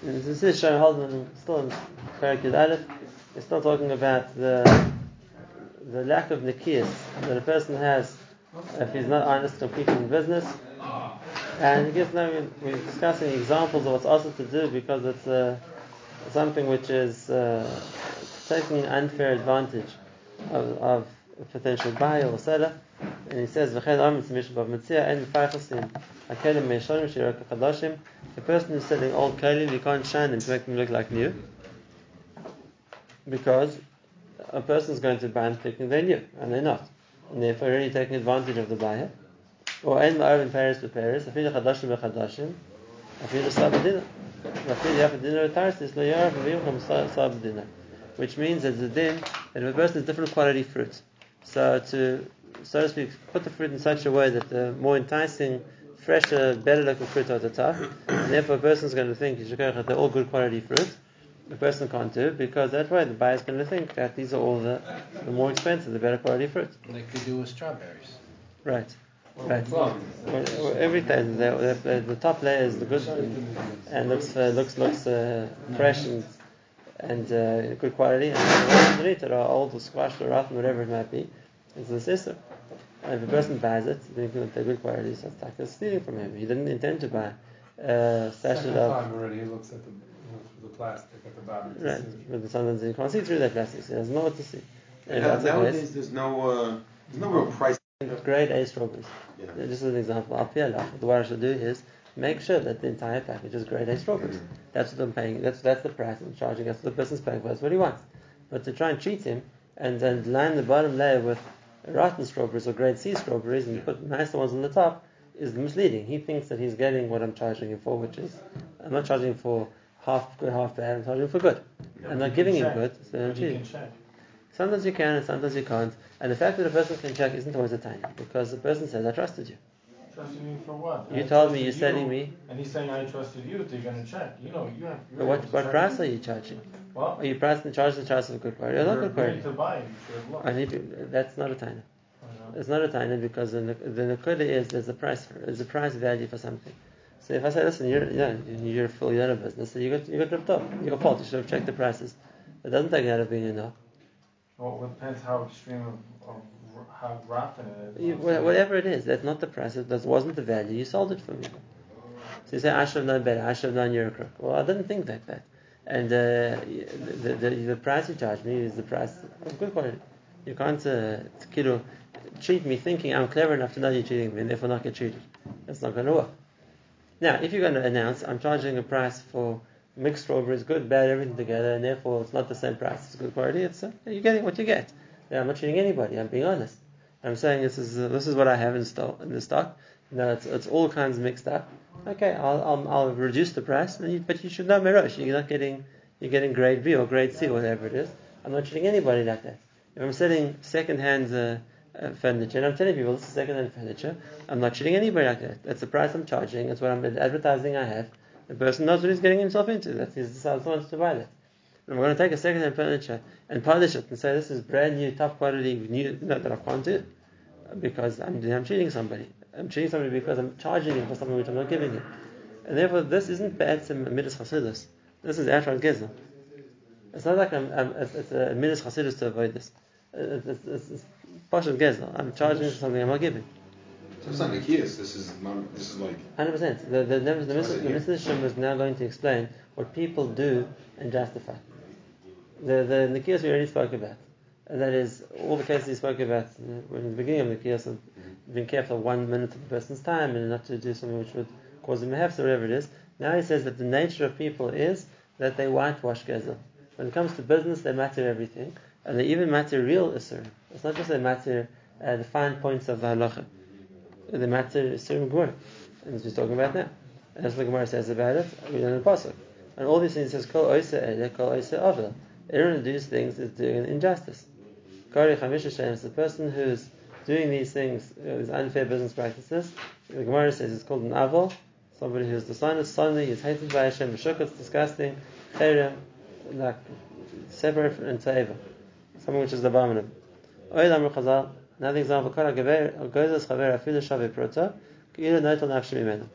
This is Sharon Haldeman, still in Parakid Aleph. We're still talking about the the lack of nikias that a person has if he's not honest completely in business. And he gives now we're discussing examples of what's also to do because it's uh, something which is uh, taking unfair advantage of, of a potential buyer or seller. And he says, the person who's selling old kalim, you can't shine them to make them look like new. Because a person is going to buy them thinking they're new, and they're not. And therefore, already taking advantage of the buyer. Or en ma'ar in Paris to Paris, afilu chadashim b'chadashim, afilu sabadina. Afilu yafadina retarsis, lo yarav v'yucham sabadina. Which means that the din, that if a person has different quality fruit, so to, so to speak, put the fruit in such a way that the more enticing, fresher, better looking fruit are at the top, and therefore a person is going to think they're all good quality fruit. The person can't do it because that way the buyer is going to think that these are all the, the more expensive, the better quality fruit. Like they do with strawberries. Right. Right. Well, everything the, the, the, top layer is the good and looks uh, looks looks uh, fresh and and uh, good quality, and the ones underneath it are old or squashed or rotten, whatever it might be. It's the system. And if a person buys it, thinking that they're good quality, so it's stealing from him. He didn't intend to buy a sachet of. time already, he looks at the, the plastic at the bottom. Right, but sometimes you can't see through that plastic, so he doesn't know what to see. And now, nowadays, there's no uh, there's no real price. Grade A strawberries. Yeah. Just as an example, Al what I should do is make sure that the entire package is grade A strawberries. Mm-hmm. That's what I'm paying. That's that's the price I'm charging. That's what the person's paying for. That's what he wants. But to try and cheat him and then line the bottom layer with rotten strawberries or grade C strawberries and you put nicer ones on the top is misleading. He thinks that he's getting what I'm charging him for, which is I'm not charging for half good, half bad. I'm charging him for good. I'm not giving him good, so I'm cheating. Sometimes you can and sometimes you can't. And the fact that a person can check isn't always a time because the person says, I trusted you. Trusted me for what? You I told me you're selling you, me. And he's saying I trusted you, so you're going to check. You know, you have. But what, what price are you charging? What? Oh, Are you pricing charging the charge of a good quality or not You're good agreeing to buy. You should have looked. I need to, that's not a tiny. It's not a tiny because the, the nakuda is there's a price for it. There's a price value for something. So if I say, listen, you're yeah, you're a you're out of business, so you got you got ripped off. You got fault. You should have checked the prices. It doesn't take it out of being enough. Well, it depends how extreme of, of how rotten it is. You, whatever it is, that's not the price. That wasn't the value. You sold it for me. So you say, I should have known better. I should have known you're a crook. Well, I didn't think like that. And uh, the, the, the price you charge me is the price of good quality. You can't uh, kilo, treat me thinking I'm clever enough to know you're cheating me and therefore not get treated. That's not going to work. Now, if you're going to announce I'm charging a price for mixed strawberries, good, bad, everything together, and therefore it's not the same price, it's good quality, it's uh, you're getting what you get. I'm not cheating anybody. I'm being honest. I'm saying this is uh, this is what I have in, stock. in the stock. No, it's, it's all kinds mixed up. Okay, I'll, I'll, I'll reduce the price, you, but you should know Merosh. You're not getting you're getting grade B or grade C, or whatever it is. I'm not treating anybody like that. If I'm selling second-hand uh, uh, furniture, and I'm telling people this is second-hand furniture, I'm not treating anybody like that. That's the price I'm charging. That's what I'm advertising I have. The person knows what he's getting himself into. That's he decides wants to buy that. And I'm going to take a second-hand furniture and polish it and say this is brand new, top quality, new. not that I can't do because I'm, I'm cheating somebody. I'm cheating somebody because I'm charging him for something which I'm not giving him. And therefore, this isn't bad to midas chasidus. This is outright gezel. It's not like I'm, I'm it's, it's a midas chasidus to avoid this. It's, it's, it's, it's gezel. I'm charging for something I'm not giving. So it's not Nikias. This is this is like Hundred percent. The the the, the, the, right, yeah. Mr. Shem is now going to explain what people do and justify. The the Nikias we already spoke about. And that is all the cases he spoke about uh, in the beginning of the Nikias being careful one minute of the person's time and not to do something which would cause them a hefs or whatever it is. Now he says that the nature of people is that they whitewash gezel. When it comes to business, they matter everything, and they even matter real isur. It's not just they matter uh, the fine points of the halacha. They matter isur gemara, and as we're talking about now. And that's what the Gemara says about it. We in pasuk, and all these things says kol oisa ele, kol oisa avil. Everyone who does things is doing an injustice. Kari chamisha shem is the person who's doing these things, uh, these unfair business practices. The Gemara says it's called an avil. Somebody who's dishonest, suddenly he's hated by Hashem, Meshuk, it's disgusting, cherem, like separate and taiva, something which is abominable. Oil Amr Chazal, another example, Kara Gozes Chaver Afilu Shave Prota, Ki'ilu Noitel Nafshi Mimenu.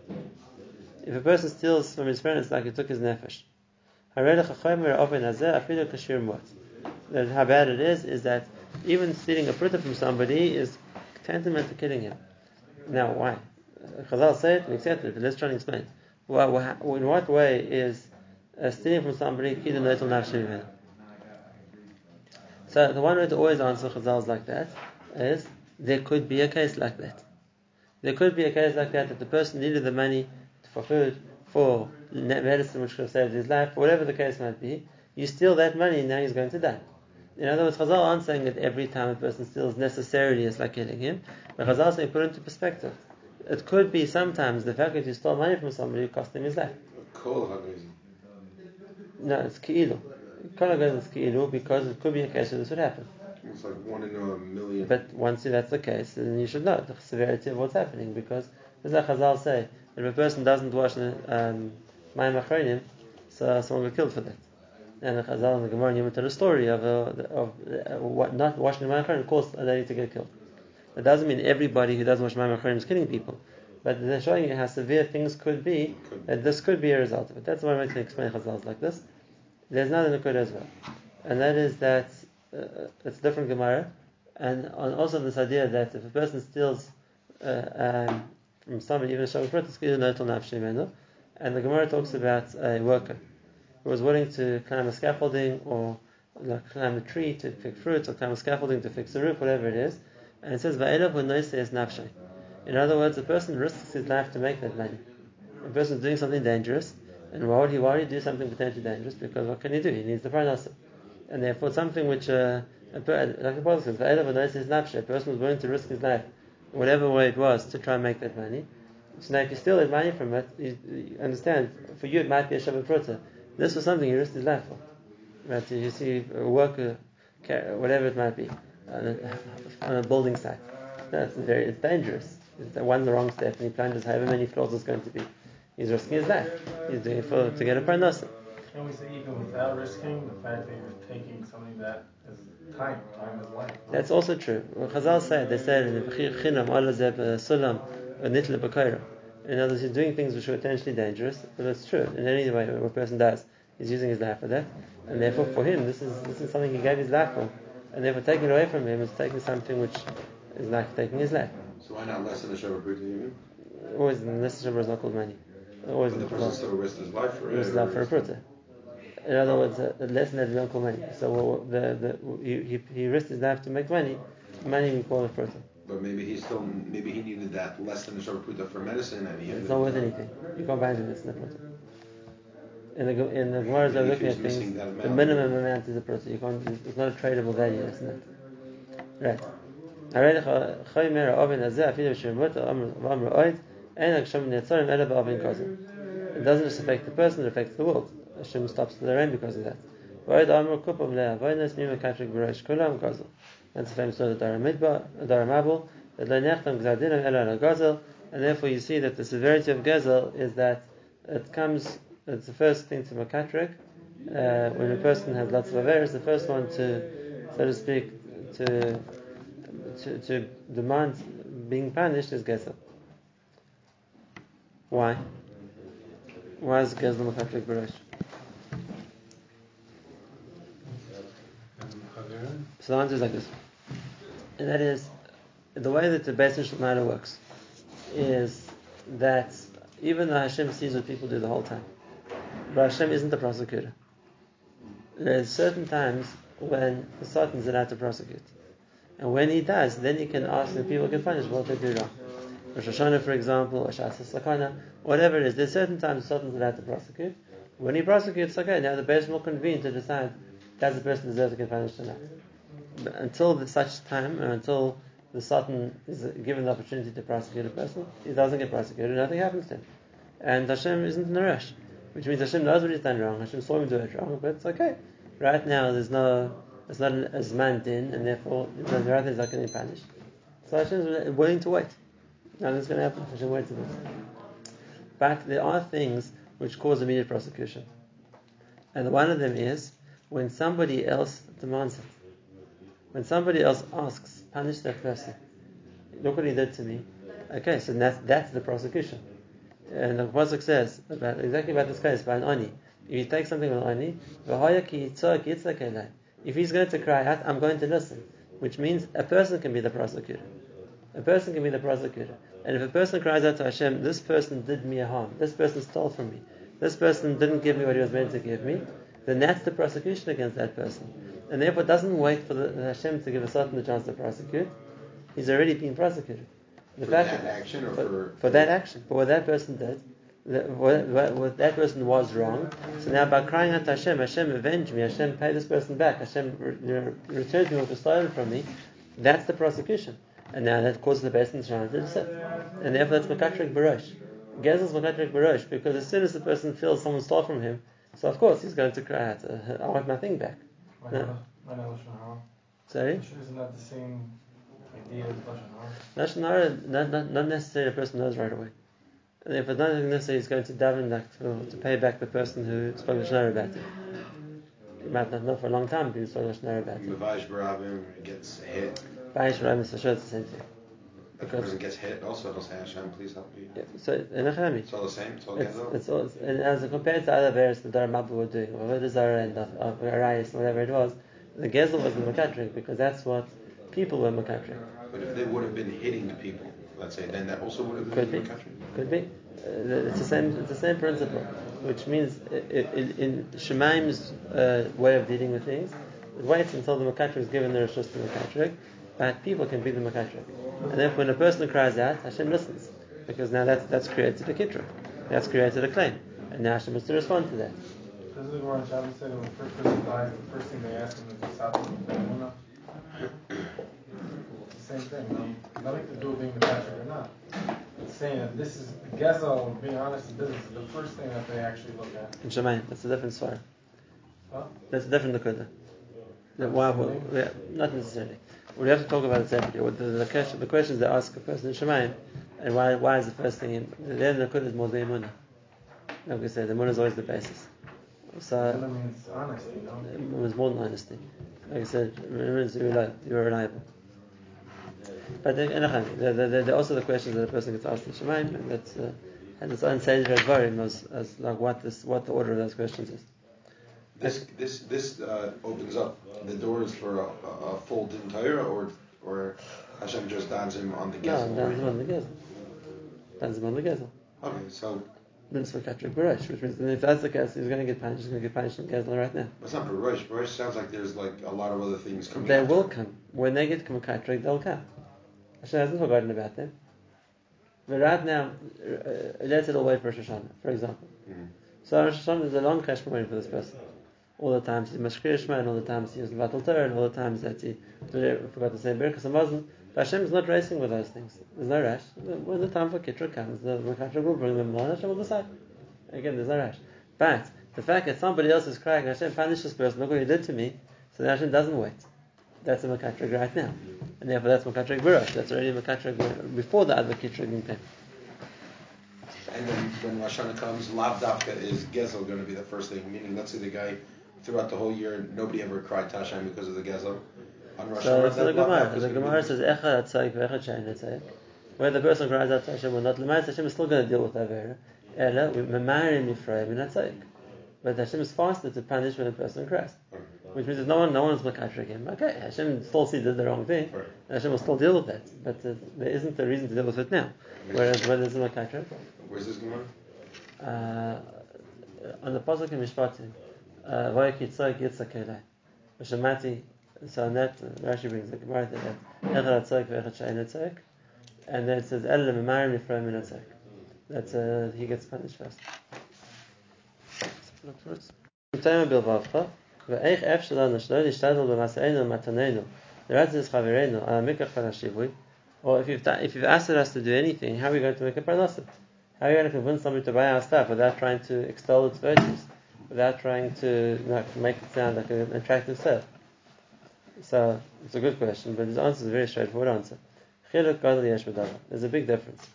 If a person steals from his parents like he took his nefesh, how bad it is is that even stealing a pruta from somebody is tantamount to killing him. Now, why? Chazal said, we accept it, but let's try and explain. in what way is uh, stealing from somebody kidu noitel nafshi So the one way to always answer Chazals like that is there could be a case like that. There could be a case like that that the person needed the money for food, for medicine which could have saved his life, whatever the case might be. You steal that money, now he's going to die. In other words, Chazal aren't saying that every time a person steals necessarily is like killing him, but Chazal saying put into perspective. It could be sometimes the fact that you stole money from somebody who cost him his life. No, it's ki'ilu. Kol is ki'ilu because it could be a case where this would happen. It's like one in a million. But once that's the case, then you should know the severity of what's happening because, as the Chazal say, if a person doesn't wash the um, Mayim so someone will be killed for that. And the Chazal and the Gemara tell a story of, uh, of uh, what, not washing the Mayim caused a lady to get killed. It doesn't mean everybody who doesn't wash Mayim is killing people. But they're showing you how severe things could be, that this could be a result of it. That's why I'm going to explain Chazal like this. There's another Nakud as well. And that is that uh, it's different Gemara, and also this idea that if a person steals uh, um, from somebody, even a Shabbat it's nafshi and the Gemara talks about a worker who was willing to climb a scaffolding or like, climb a tree to pick fruits or climb a scaffolding to fix a roof, whatever it is, and it says nafshi. In other words, a person risks his life to make that money. A person is doing something dangerous, and why would he, why would he do something potentially dangerous? Because what can he do? He needs the parnasa and therefore something which, uh, like the Prophet says, a person was willing to risk his life, whatever way it was, to try and make that money. So now if you steal that money from it, you, you understand, for you it might be a Shabbat. This was something he risked his life for. Right? You see a worker, whatever it might be, on a, on a building site. That's very, it's dangerous. It's one the wrong step and he plunges however many floors it's going to be. He's risking his life. He's doing it for, to get a parnasa. Can we say even without risking the fact that you're taking something that is time, time is life? That's also true. What Chazal said, they said in the Chinam, uh, Sulam, Nitla Bakaira. In other words, he's doing things which are potentially dangerous, but it's true. In any way, what a person does, he's using his life for that, and therefore for him, this is this is something he gave his life for, and therefore taking it away from him is taking something which is like taking his life. So why not less than a Shabbat Always, unless the Shabbat is not called money. Always but the person still risked his life for it. Risked his life for a pruta. In other words, uh, less than that we don't call money. So the, the, he, he risked his life to make money. Money we call it prota. But maybe he still maybe he needed that less than the shabbat pruta for medicine. And he it's not worth anything. You can't buy anything that's not prota. In the in the Gemara are looking at things, the minimum amount is a prota. You can't. It's not a tradable value. It's not. It? Right. It doesn't just affect the person, it affects the world. Hashem stops the rain because of that. And the famous story of Dor HaMabul, and therefore you see that the severity of Gezel is that it comes, it's the first thing to Makatrik, uh, when a person has lots of Averis, the first one to, so to speak, to, to, to demand being punished is Gezel. Why? Why is Gezel Makatrik Barash? So the answer is like this. And that is, the way that the Beis Shemana works is that even though Hashem sees what people do the whole time, but Hashem isn't the prosecutor. There's certain times when the Satan is allowed to prosecute. And when he does, then he can ask the people can punish what they do wrong. Rosh Hashanah, for example, or Shas Sakana, whatever it is, there's certain times Satan is allowed to prosecute. When he prosecutes, okay, now the Beis will convene to decide does the person deserve to get punished or not until the, such time, or until the Satan is given the opportunity to prosecute a person, he doesn't get prosecuted, nothing happens to him. And Hashem isn't in a rush, which means Hashem knows what he's done wrong. Hashem saw him do it wrong, but it's okay. Right now, there's no, it's not an Azman din, and therefore the right is not going to be punished. So Hashem is willing to wait. Nothing's going to happen. Hashem waits a bit. But there are things which cause immediate prosecution. And one of them is when somebody else demands it. When somebody else asks, punish that person. Look what he did to me. Okay, so that's, that's the prosecution. and the pasuk says about exactly about this case by an oni. If you take something with an oni, if he's going to cry out, I'm going to listen, which means a person can be the prosecutor. A person can be the prosecutor. And if a person cries out to Hashem, this person did me a harm, this person stole from me, this person didn't give me what he was meant to give me, then that's the prosecution against that person. And therefore doesn't wait for the, Hashem to give a certain the chance to prosecute. He's already been prosecuted. The for that action or for, for, for that action, for what that person did, what, what, what, that person was wrong. So now by crying out to Hashem, Hashem avenge me, Hashem pay this person back, Hashem you know, return to me what was stolen from me, that's the prosecution. And now that causes the person to descend. And therefore that's Makatrik Barosh. Gezel is Makatrik Barosh because as soon as the person feels someone stole from him, so of course he's going to cry out, uh, I want my thing back. No. Sorry? Isn't that the same idea as Lashon Hara? Not, not, not necessarily a person knows right away. And if it's not necessarily he's going to daven like, to pay back the person who spoke Lashon Hara about it. He might not know for a long time but he spoke Lashon Hara about it. Mavash Barabim gets hit. Vayish Barabim, so sure it's the same thing. If the person gets hit, also it'll say Hashem, please help me. Yeah, so in It's all the same. It's all it's, it's all, and as compared to other various the Dar Mabu were doing, or the Zara and of, Arayis, whatever it was, the Gezel was the Makatrik because that's what people were Makatrik. But if they would have been hitting the people, let's say, then that also would have been Could be. Makatrik. Could be. Uh, it's the same. It's the same principle, which means in, in Shemaim's uh, way of dealing with things, it waits until the Makatrik is given the Rishus to the Makatrik, but people can be the Makatrik. And then when a person cries out, Hashem listens. Because now that's, that's created a kitra. That's created a claim. And now Hashem has to respond to that. This is where Shabbos said when the first person dies, the first thing they ask him is the Same thing. No? Nothing to do with being the Patrick or not. It's saying that this is, Gezel, being honest business, is the first thing that they actually look at. In that's a different story. Huh? That's a different Nakuda. Why, yeah, not necessarily. We have to talk about it separately. The, the, question, the questions they ask a person in Shemayim, and why, why is the first thing in the end the is more the Emunah. Like we said, the Emunah is always the basis. So, means honesty, no? It was more than honesty. Like I said, it means you are reliable. But there are also the questions that a person gets asked in Shemayim, and that's uh, has its of as, as like what this what the order of those questions is. This this this uh, opens up the doors for a, a, full din Torah, or or Hashem just downs him on the gezel. No, downs him on the gezel. Downs him on the gezel. Okay, so. Then for Katrik Baresh, which means if that's the case, he's going to get punished. He's going to get punished in Gezel right now. It's not Baresh. Baresh sounds like there's like a lot of other things coming. They will come when they get to Katrik. They'll come. Hashem hasn't forgotten about them. But right now, uh, let's it all wait for Rosh Hashanah, for example. Mm-hmm. So Rosh Hashanah is a long cheshbon waiting for this person all the times he mashkir and all the times he was vatal Torah, and all the times that he forgot to say Birkas Hamazon. But Hashem is not racing with those things. There's no rush. When the time for Kitra comes, the Makatra will bring them on, Hashem will decide. Again, there's no rush. But the fact that somebody else is crying, Hashem punish this person, look what he did to me, so Hashem doesn't wait. That's a Makatra right now. And therefore that's Makatra Baruch. That's already Makatra before the other Kitra came. And then when Rosh Hashanah comes, Lav Dafka is Gezel going to be the first thing, meaning let's say the guy throughout the whole year, nobody ever cried Tashem because of the Gezel. On Rosh so, so the Gemara, the Gemara says, Echad Atzaik v'Echad Shayin Atzaik. Where the person cries out to Hashem or not, L'mayis Hashem is still going to deal with Avera. Ela, Memarim Yifraim in Atzaik. But Hashem is faster to punish when a person cries. Which means that no one, no one's makatrik him. Okay, Hashem still sees did the wrong thing. Hashem will still deal with that, but uh, there isn't a reason to deal with it now. Whereas when there's a makatrik, where's this going? Uh, on the pasuk in Mishpatim, Vayakitzoik Yitzakele. V'shamati, so on that, Rashi brings the Gemara to that, Echad Atzoik v'Echad Shayin Atzoik, and then it says, El Memarim Yifraim Min Atzoik. That's, uh, he gets punished first. Look first. Tema Bilvavcha, ואיך אפשר לנו שלא להשתדל במסענו ומתננו, לראות את חברנו על המקח פרשיבוי, or if you've, if you've asked us to do anything, how are we going to make a parnasa? How are you going to convince somebody to buy our stuff without trying to extol its virtues? Without trying to make it sound like an attractive sale. So it's a good question, but his answer is a very straightforward answer. There's a big difference.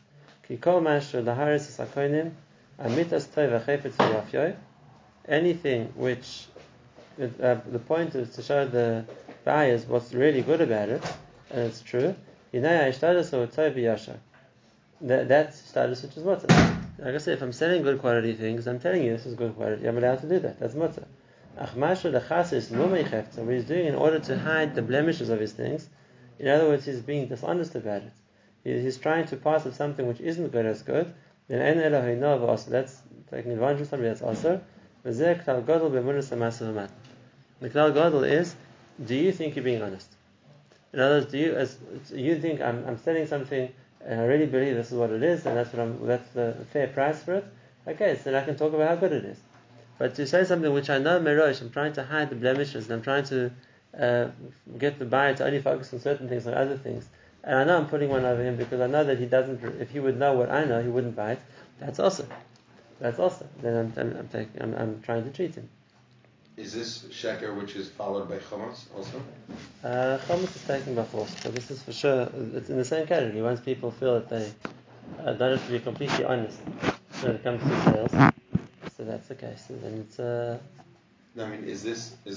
Anything which uh, the point is to show the buyers what's really good about it, and it's true. That, that's status which is what? Like I said, if I'm selling good quality things, I'm telling you this is good quality. I'm allowed to do that. That's mutter. Achmashu lechasis numei chefta. What he's doing in order to hide the blemishes of his things. In other words, he's being dishonest about it. He's trying to pass off something which isn't good as good. Then en Eloheinu v'asa. That's taking advantage of somebody that's also. V'zeh klal gadol ha'masav ha'mat. The klal gadol is, do you think you're being honest? In other words, do you as you think I'm, I'm selling something and I really believe this is what it is and that's what I'm that's the fair price for it? Okay, so then I can talk about how good it is. But to say something which I know merosh, I'm trying to hide the blemishes and I'm trying to uh, get the buyer to only focus on certain things and other things. And I know I'm putting one over him because I know that he doesn't. If he would know what I know, he wouldn't buy it. That's awesome. That's awesome. Then I'm, I'm, I'm, taking, I'm, I'm trying to cheat him. Is this sheker which is followed by chamas also? Uh, is taken by force, but this is for sure. It's in the same category. Once people feel that they uh, don't have to be completely honest when it comes to sales, so that's the case. And then it's uh, I mean, is this is